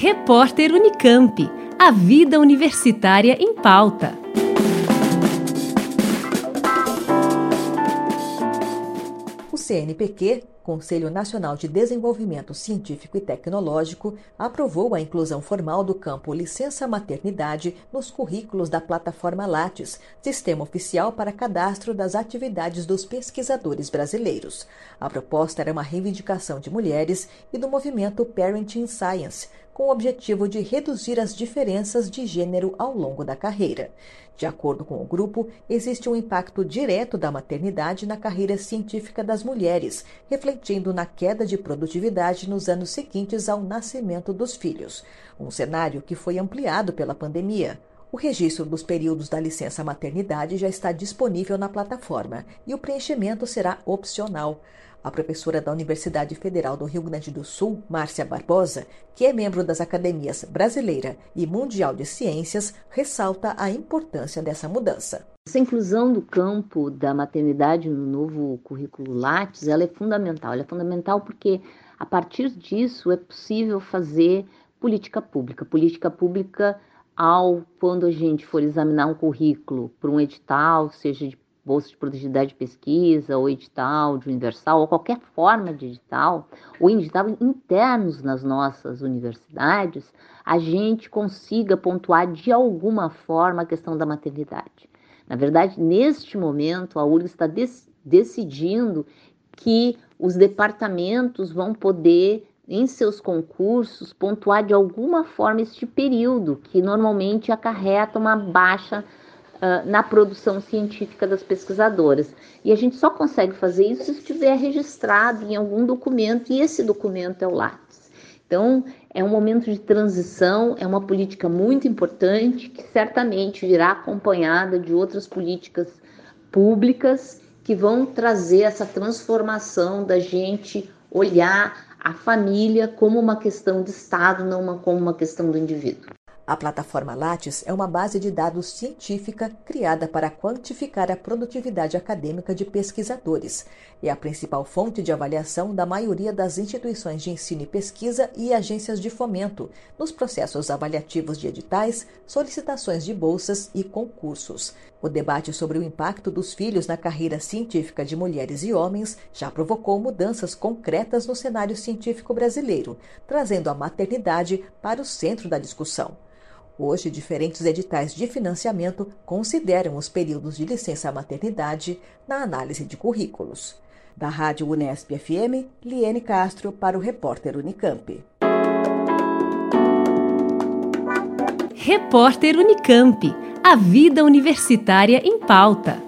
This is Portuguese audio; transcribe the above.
Repórter Unicamp. A vida universitária em pauta. O CNPq, Conselho Nacional de Desenvolvimento Científico e Tecnológico, aprovou a inclusão formal do campo licença maternidade nos currículos da plataforma Lattes, sistema oficial para cadastro das atividades dos pesquisadores brasileiros. A proposta era uma reivindicação de mulheres e do movimento Parenting Science, com o objetivo de reduzir as diferenças de gênero ao longo da carreira. De acordo com o grupo, existe um impacto direto da maternidade na carreira científica das mulheres, refletindo na queda de produtividade nos anos seguintes ao nascimento dos filhos, um cenário que foi ampliado pela pandemia. O registro dos períodos da licença maternidade já está disponível na plataforma e o preenchimento será opcional. A professora da Universidade Federal do Rio Grande do Sul, Márcia Barbosa, que é membro das academias brasileira e mundial de ciências, ressalta a importância dessa mudança. Essa inclusão do campo da maternidade no novo currículo Lattes, ela é fundamental. Ela é fundamental porque a partir disso é possível fazer política pública. Política pública ao quando a gente for examinar um currículo para um edital, seja de bolsa de produtividade de pesquisa, ou edital de universal, ou qualquer forma de edital, ou edital internos nas nossas universidades, a gente consiga pontuar de alguma forma a questão da maternidade. Na verdade, neste momento, a URGS está decidindo que os departamentos vão poder, em seus concursos, pontuar de alguma forma este período, que normalmente acarreta uma baixa uh, na produção científica das pesquisadoras. E a gente só consegue fazer isso se estiver registrado em algum documento, e esse documento é o LATES. Então, é um momento de transição, é uma política muito importante que certamente virá acompanhada de outras políticas públicas que vão trazer essa transformação da gente olhar a família como uma questão de Estado, não uma, como uma questão do indivíduo. A plataforma Lattes é uma base de dados científica criada para quantificar a produtividade acadêmica de pesquisadores. É a principal fonte de avaliação da maioria das instituições de ensino e pesquisa e agências de fomento, nos processos avaliativos de editais, solicitações de bolsas e concursos. O debate sobre o impacto dos filhos na carreira científica de mulheres e homens já provocou mudanças concretas no cenário científico brasileiro, trazendo a maternidade para o centro da discussão. Hoje, diferentes editais de financiamento consideram os períodos de licença maternidade na análise de currículos. Da Rádio Unesp FM, Liene Castro para o repórter Unicamp. Repórter Unicamp. A vida universitária em pauta.